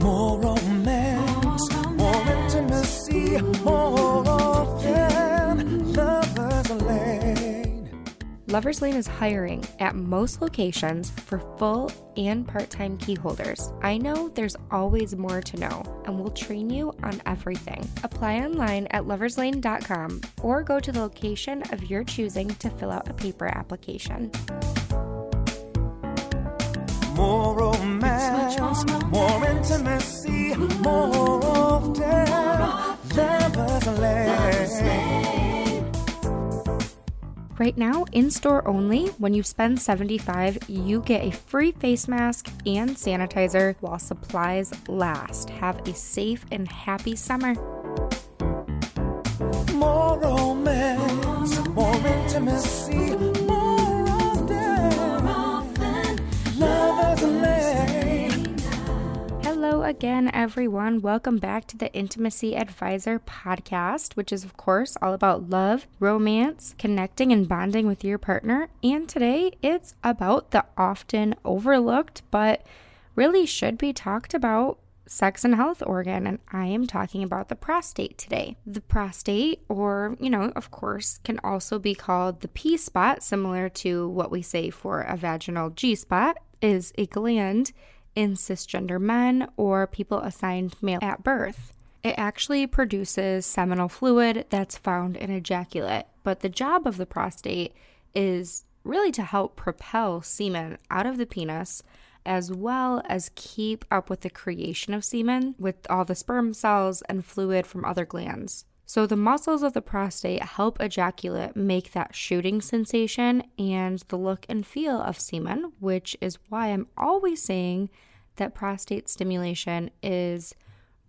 More romance, more intimacy, more often. Lovers Lane. Lovers Lane is hiring at most locations for full and part time key holders. I know there's always more to know, and we'll train you on everything. Apply online at loverslane.com or go to the location of your choosing to fill out a paper application. More romance, more intimacy, more often. Lovers Lane. Right now, in store only, when you spend 75, you get a free face mask and sanitizer while supplies last. Have a safe and happy summer. More romance, more intimacy, again, everyone. Welcome back to the Intimacy Advisor podcast, which is, of course, all about love, romance, connecting, and bonding with your partner. And today it's about the often overlooked, but really should be talked about sex and health organ. And I am talking about the prostate today. The prostate, or, you know, of course, can also be called the P spot, similar to what we say for a vaginal G spot, is a gland in cisgender men or people assigned male at birth. It actually produces seminal fluid that's found in ejaculate, but the job of the prostate is really to help propel semen out of the penis as well as keep up with the creation of semen with all the sperm cells and fluid from other glands. So, the muscles of the prostate help ejaculate make that shooting sensation and the look and feel of semen, which is why I'm always saying that prostate stimulation is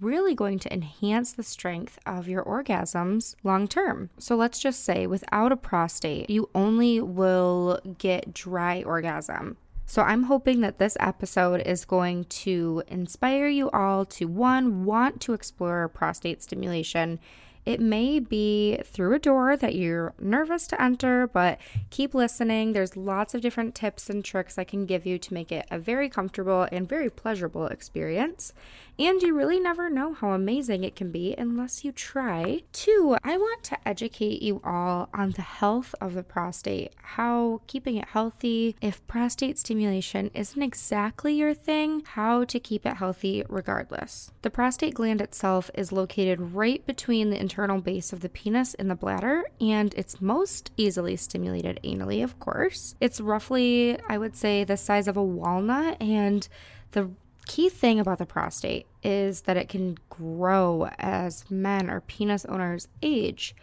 really going to enhance the strength of your orgasms long term. So let's just say without a prostate, you only will get dry orgasm. So I'm hoping that this episode is going to inspire you all to one, want to explore prostate stimulation. It may be through a door that you're nervous to enter, but keep listening. There's lots of different tips and tricks I can give you to make it a very comfortable and very pleasurable experience. And you really never know how amazing it can be unless you try. Two, I want to educate you all on the health of the prostate, how keeping it healthy, if prostate stimulation isn't exactly your thing, how to keep it healthy regardless. The prostate gland itself is located right between the internal base of the penis and the bladder, and it's most easily stimulated anally, of course. It's roughly, I would say, the size of a walnut, and the key thing about the prostate is that it can grow as men or penis owners age,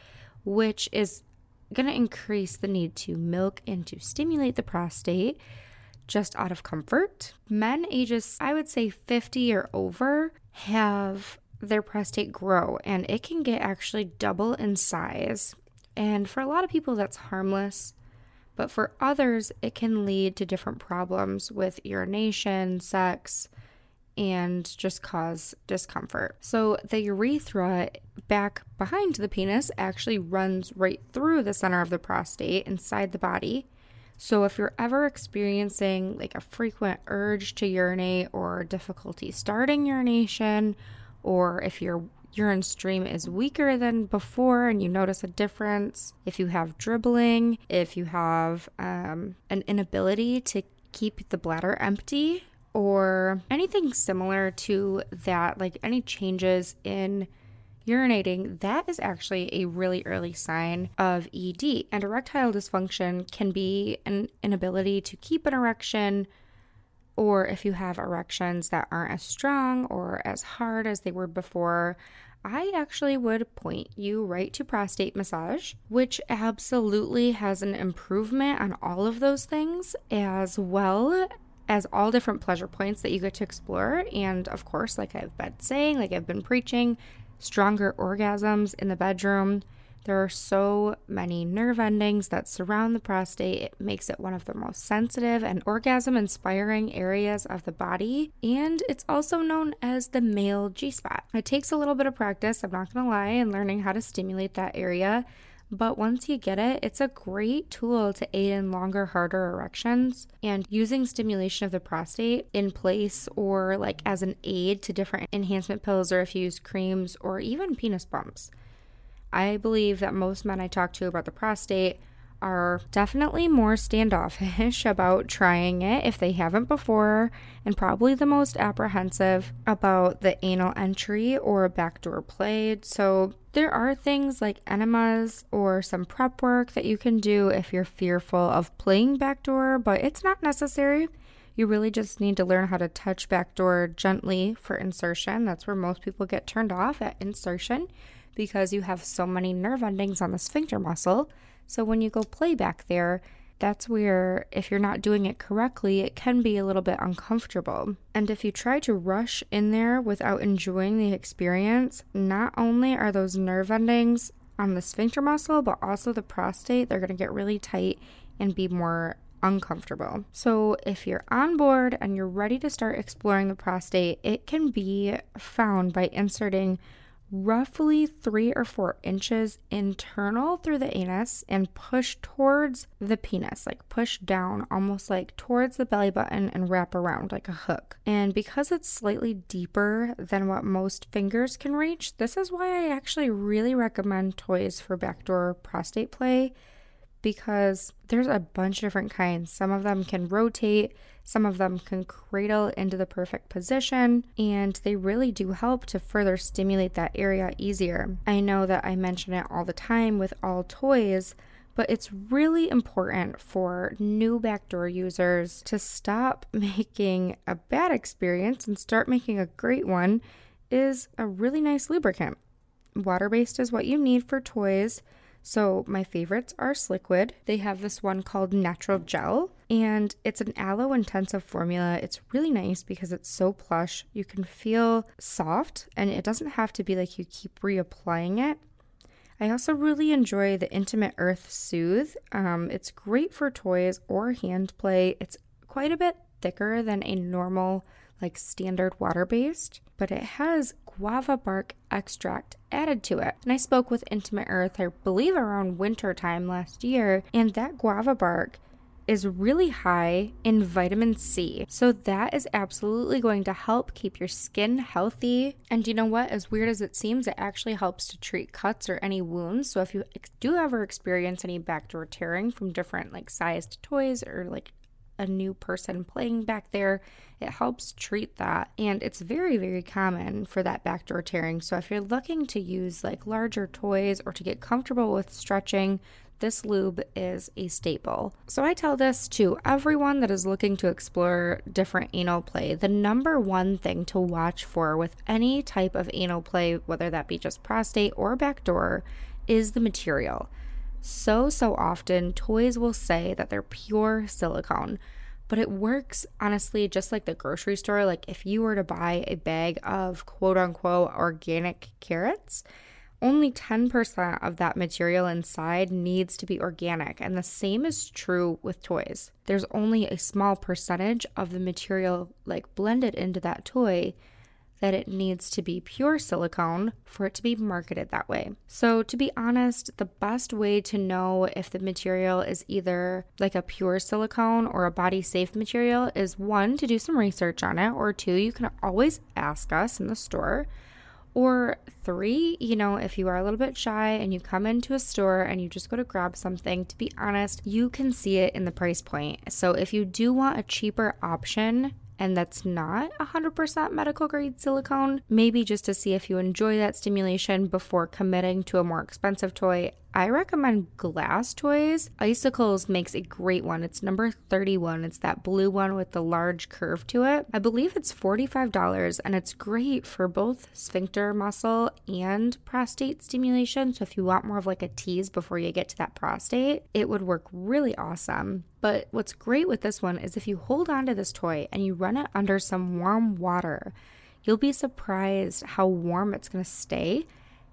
which is going to increase the need to milk and to stimulate the prostate just out of comfort. Men ages, I would say 50 or over, have their prostate grow and it can get actually double in size. And for a lot of people, that's harmless. But for others, it can lead to different problems with urination, sex, and just cause discomfort. So, the urethra back behind the penis actually runs right through the center of the prostate inside the body. So, if you're ever experiencing like a frequent urge to urinate or difficulty starting urination, or if your urine stream is weaker than before and you notice a difference, if you have dribbling, if you have um, an inability to keep the bladder empty, or anything similar to that, like any changes in urinating, that is actually a really early sign of ED. And erectile dysfunction can be an inability to keep an erection, or if you have erections that aren't as strong or as hard as they were before. I actually would point you right to prostate massage, which absolutely has an improvement on all of those things, as well as all different pleasure points that you get to explore. And of course, like I've been saying, like I've been preaching, stronger orgasms in the bedroom. There are so many nerve endings that surround the prostate. It makes it one of the most sensitive and orgasm inspiring areas of the body. And it's also known as the male G spot. It takes a little bit of practice, I'm not gonna lie, and learning how to stimulate that area. But once you get it, it's a great tool to aid in longer, harder erections and using stimulation of the prostate in place or like as an aid to different enhancement pills or if you use creams or even penis pumps. I believe that most men I talk to about the prostate are definitely more standoffish about trying it if they haven't before, and probably the most apprehensive about the anal entry or backdoor play. So, there are things like enemas or some prep work that you can do if you're fearful of playing backdoor, but it's not necessary. You really just need to learn how to touch backdoor gently for insertion. That's where most people get turned off at insertion because you have so many nerve endings on the sphincter muscle so when you go play back there, that's where, if you're not doing it correctly, it can be a little bit uncomfortable. And if you try to rush in there without enjoying the experience, not only are those nerve endings on the sphincter muscle, but also the prostate, they're going to get really tight and be more uncomfortable. So, if you're on board and you're ready to start exploring the prostate, it can be found by inserting roughly three or four inches internal through the anus and push towards the penis, like push down almost like towards the belly button and wrap around like a hook. And because it's slightly deeper than what most fingers can reach, this is why I actually really recommend toys for backdoor prostate play because there's a bunch of different kinds. Some of them can rotate, some of them can cradle into the perfect position, and they really do help to further stimulate that area easier. I know that I mention it all the time with all toys, but it's really important for new backdoor users to stop making a bad experience and start making a great one is a really nice lubricant. Water based is what you need for toys so, my favorites are Sliquid. They have this one called Natural Gel, and it's an aloe intensive formula. It's really nice because it's so plush. You can feel soft, and it doesn't have to be like you keep reapplying it. I also really enjoy the Intimate Earth Soothe. Um, it's great for toys or hand play. It's quite a bit thicker than a normal, like standard water based, but it has guava bark extract added to it. And I spoke with Intimate Earth, I believe around winter time last year, and that guava bark is really high in vitamin C. So that is absolutely going to help keep your skin healthy. And you know what? As weird as it seems, it actually helps to treat cuts or any wounds. So if you do ever experience any backdoor tearing from different like sized toys or like a new person playing back there, it helps treat that. And it's very, very common for that backdoor tearing. So if you're looking to use like larger toys or to get comfortable with stretching, this lube is a staple. So I tell this to everyone that is looking to explore different anal play. The number one thing to watch for with any type of anal play, whether that be just prostate or backdoor, is the material. So, so often, toys will say that they're pure silicone, but it works honestly just like the grocery store. Like, if you were to buy a bag of quote unquote organic carrots, only 10% of that material inside needs to be organic, and the same is true with toys. There's only a small percentage of the material like blended into that toy that it needs to be pure silicone for it to be marketed that way. So, to be honest, the best way to know if the material is either like a pure silicone or a body safe material is one, to do some research on it, or two, you can always ask us in the store. Or three, you know, if you are a little bit shy and you come into a store and you just go to grab something, to be honest, you can see it in the price point. So if you do want a cheaper option, and that's not 100% medical grade silicone, maybe just to see if you enjoy that stimulation before committing to a more expensive toy, I recommend glass toys. Icicles makes a great one. It's number 31. It's that blue one with the large curve to it. I believe it's $45 and it's great for both sphincter muscle and prostate stimulation. So if you want more of like a tease before you get to that prostate, it would work really awesome. But what's great with this one is if you hold on to this toy and you run it under some warm water, you'll be surprised how warm it's going to stay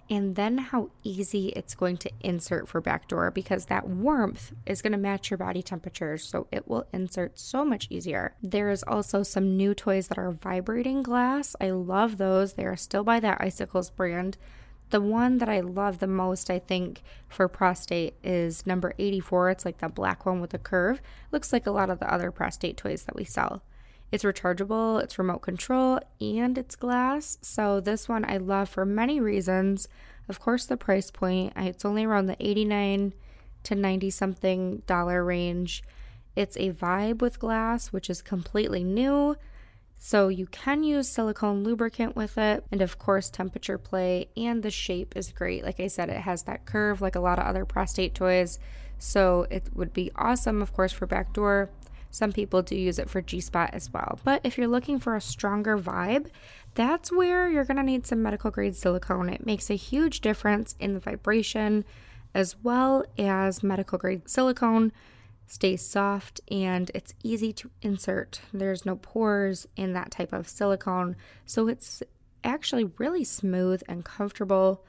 and then how easy it's going to insert for backdoor because that warmth is going to match your body temperature so it will insert so much easier there is also some new toys that are vibrating glass i love those they are still by that icicles brand The one that I love the most, I think, for prostate is number 84. It's like the black one with a curve. Looks like a lot of the other prostate toys that we sell. It's rechargeable, it's remote control, and it's glass. So, this one I love for many reasons. Of course, the price point, it's only around the 89 to 90 something dollar range. It's a vibe with glass, which is completely new. So you can use silicone lubricant with it. And of course, temperature play and the shape is great. Like I said, it has that curve like a lot of other prostate toys. So it would be awesome, of course, for backdoor. Some people do use it for G spot as well. But if you're looking for a stronger vibe, that's where you're to need some medical grade silicone. It makes a huge difference in the vibration as well as medical grade silicone stays soft and it's easy to insert. There's no pores in that type of silicone, so it's actually really smooth and comfortable.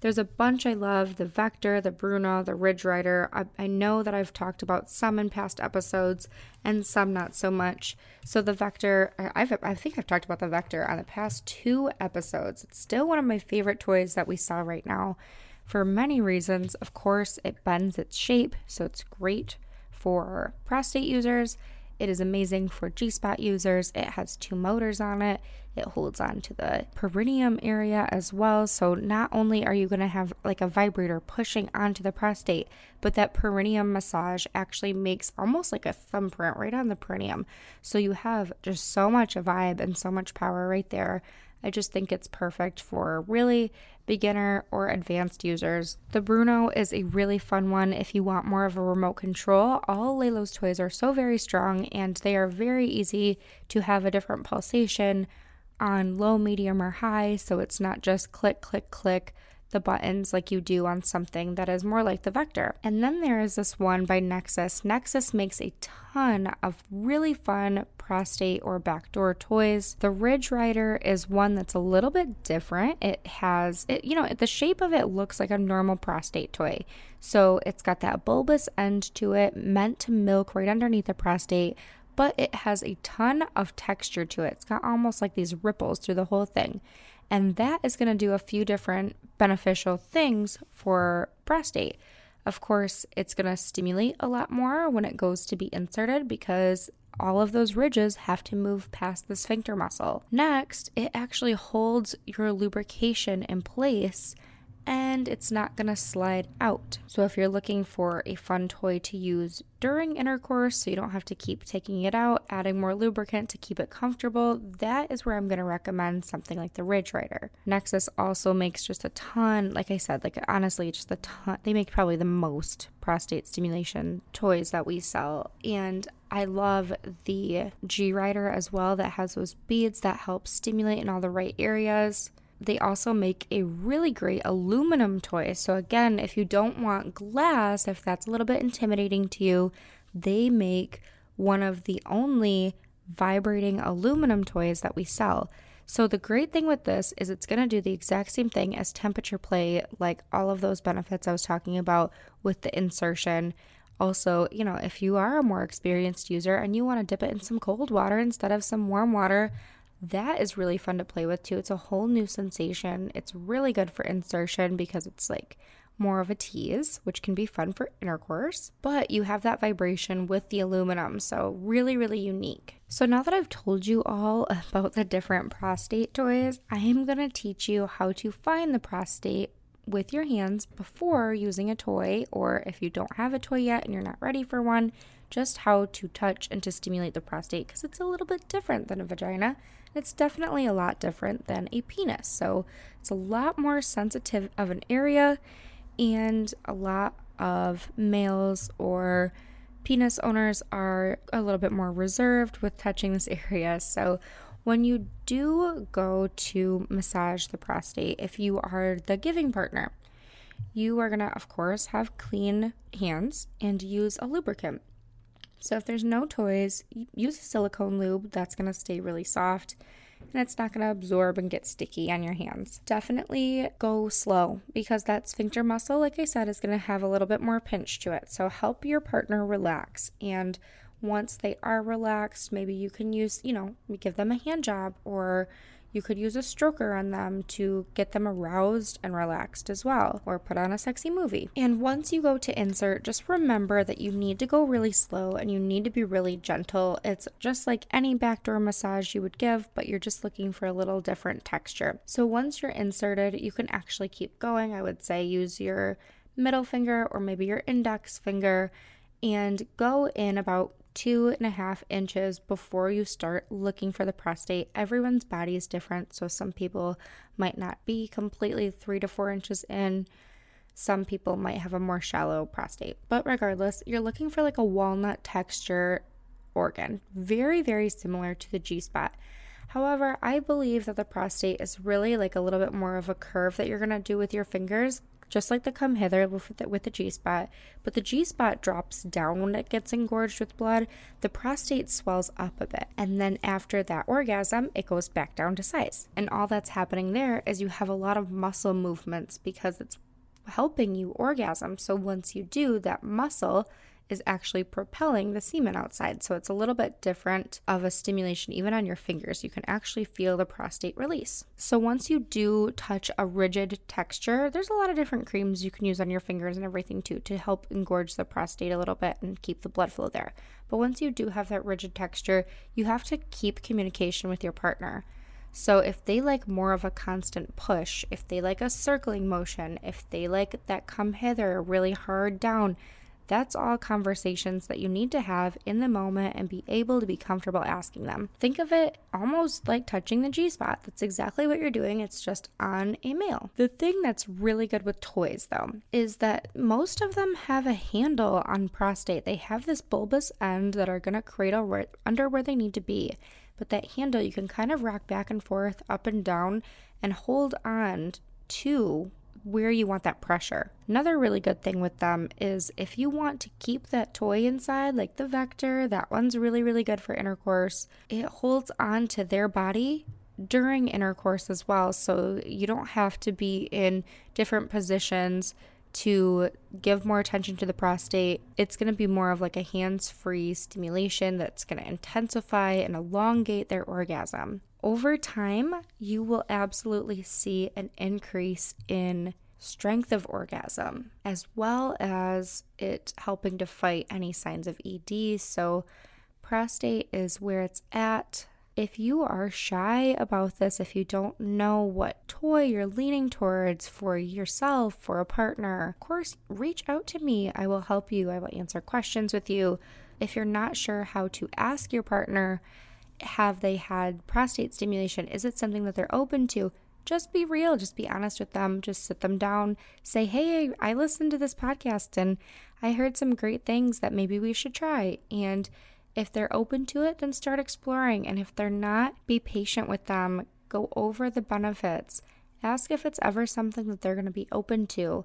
There's a bunch I love the Vector, the Bruno, the Ridge Rider. I, I, know that I've talked about some in past episodes and some not so much. So, the Vector, I've, I think I've talked about the Vector on the past two episodes. It's still one of my favorite toys that we saw right now for many reasons. Of course, it bends its shape, so it's great for prostate users. It is amazing for G spot users. It has two motors on it. It holds on to the perineum area as well. So, not only are you going to have like a vibrator pushing onto the prostate, but that perineum massage actually makes almost like a thumbprint right on the perineum. So, you have just so much vibe and so much power right there. I just think it's perfect for really beginner or advanced users. The Bruno is a really fun one if you want more of a remote control. All Lelo's toys are so very strong and they are very easy to have a different pulsation on low, medium, or high. So it's not just click, click, click the buttons like you do on something that is more like the Vector. And then there is this one by Nexus. Nexus makes a ton of really fun prostate or backdoor toys. The Ridge Rider is one that's a little bit different. It has, it, you know, the shape of it looks like a normal prostate toy. So it's got that bulbous end to it, meant to milk right underneath the prostate but it has a ton of texture to it. It's got almost like these ripples through the whole thing. And that is going to do a few different beneficial things for prostate. Of course, it's going to stimulate a lot more when it goes to be inserted because all of those ridges have to move past the sphincter muscle. Next, it actually holds your lubrication in place and it's not going to slide out. So, if you're looking for a fun toy to use during intercourse so you don't have to keep taking it out, adding more lubricant to keep it comfortable, that is where I'm going to recommend something like the Ridge Rider. Nexus also makes just a ton, like I said, like honestly, just a ton. They make probably the most prostate stimulation toys that we sell. And I love the G Rider as well, that has those beads that help stimulate in all the right areas. They also make a really great aluminum toy. So, again, if you don't want glass, if that's a little bit intimidating to you, they make one of the only vibrating aluminum toys that we sell. So, the great thing with this is it's going to do the exact same thing as temperature play, like all of those benefits I was talking about with the insertion. Also, you know, if you are a more experienced user and you want to dip it in some cold water instead of some warm water, that is really fun to play with too. It's a whole new sensation. It's really good for insertion because it's like more of a tease, which can be fun for intercourse, but you have that vibration with the aluminum, so really, really unique. So, now that I've told you all about the different prostate toys, I am gonna teach you how to find the prostate with your hands before using a toy, or if you don't have a toy yet and you're not ready for one, just how to touch and to stimulate the prostate because it's a little bit different than a vagina. It's definitely a lot different than a penis. So it's a lot more sensitive of an area, and a lot of males or penis owners are a little bit more reserved with touching this area. So when you do go to massage the prostate, if you are the giving partner, you are going to, of course, have clean hands and use a lubricant. So if there's no toys, use a silicone lube. That's going to stay really soft and it's not going to absorb and get sticky on your hands. Definitely go slow because that sphincter muscle, like I said, is going to have a little bit more pinch to it. So help your partner relax. And once they are relaxed, maybe you can use, you know, give them a hand job or You could use a stroker on them to get them aroused and relaxed as well, or put on a sexy movie. And once you go to insert, just remember that you need to go really slow and you need to be really gentle. It's just like any backdoor massage you would give, but you're just looking for a little different texture. So once you're inserted, you can actually keep going. I would say use your middle finger or maybe your index finger and go in about two and a half inches before you start looking for the prostate. Everyone's body is different, so some people might not be completely three to four inches in. Some people might have a more shallow prostate. But regardless, you're looking for like a walnut texture organ, very, very similar to the G spot. However, I believe that the prostate is really like a little bit more of a curve that you're to do with your fingers just like the come hither with the, with the G spot, but the G spot drops down when it gets engorged with blood. The prostate swells up a bit, and then after that orgasm, it goes back down to size. And all that's happening there is you have a lot of muscle movements because it's helping you orgasm. So once you do, that muscle is actually propelling the semen outside. So it's a little bit different of a stimulation, even on your fingers. You can actually feel the prostate release. So once you do touch a rigid texture, there's a lot of different creams you can use on your fingers and everything too to help engorge the prostate a little bit and keep the blood flow there. But once you do have that rigid texture, you have to keep communication with your partner. So, if they like more of a constant push, if they like a circling motion, if they like that come hither really hard down, that's all conversations that you need to have in the moment and be able to be comfortable asking them. Think of it almost like touching the G spot. That's exactly what you're doing, it's just on a male. The thing that's really good with toys, though, is that most of them have a handle on prostate. They have this bulbous end that are going to cradle under where they need to be. But that handle, you can kind of rock back and forth, up and down, and hold on to where you want that pressure. Another really good thing with them is if you want to keep that toy inside, like the Vector, that one's really, really good for intercourse. It holds on to their body during intercourse as well. So you don't have to be in different positions to give more attention to the prostate. It's going to be more of like a hands free stimulation that's going to intensify and elongate their orgasm over time, you will absolutely see an increase in strength of orgasm, as well as it helping to fight any signs of ED. So, prostate is where it's at. If you are shy about this, if you don't know what toy you're leaning towards for yourself, for a partner, of course, reach out to me. I will help you. I will answer questions with you. If you're not sure how to ask your partner, have they had prostate stimulation? Is it something that they're open to? Just be real, just be honest with them, just sit them down, say, Hey, I listened to this podcast and I heard some great things that maybe we should try. And if they're open to it, then start exploring. And if they're not, be patient with them, go over the benefits, ask if it's ever something that they're going to be open to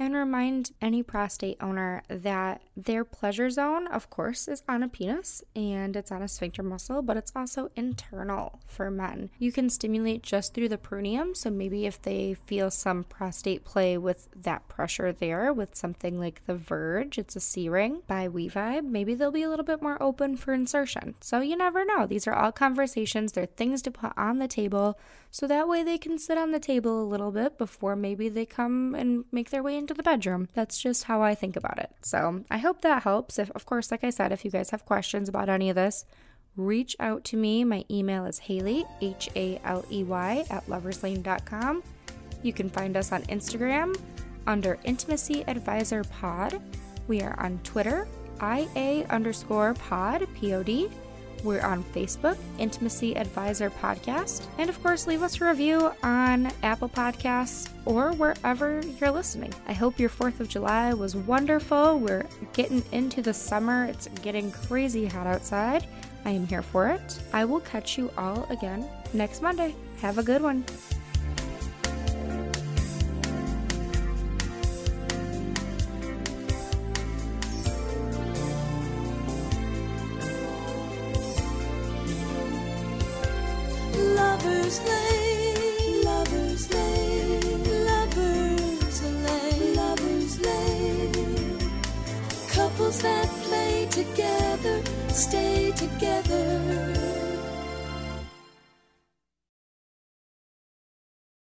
and remind any prostate owner that their pleasure zone, of course, is on a penis and it's on a sphincter muscle, but it's also internal for men. You can stimulate just through the perineum, so maybe if they feel some prostate play with that pressure there, with something like the Verge, it's a C ring by WeVibe, maybe they'll be a little bit more open for insertion. So you never know. These are all conversations, they're things to put on the table so that way they can sit on the table a little bit before maybe they come and make their way into the bedroom. That's just how I think about it. So I hope that helps. If, of course, like I said, if you guys have questions about any of this, reach out to me. My email is Haley, H A L E Y, at loverslane.com. You can find us on Instagram under Intimacy Advisor Pod. We are on Twitter, IA underscore pod, P O D. We're on Facebook, Intimacy Advisor Podcast. And of course, leave us a review on Apple Podcasts or wherever you're listening. I hope your 4th of July was wonderful. We're getting into the summer, it's getting crazy hot outside. I am here for it. I will catch you all again next Monday. Have a good one.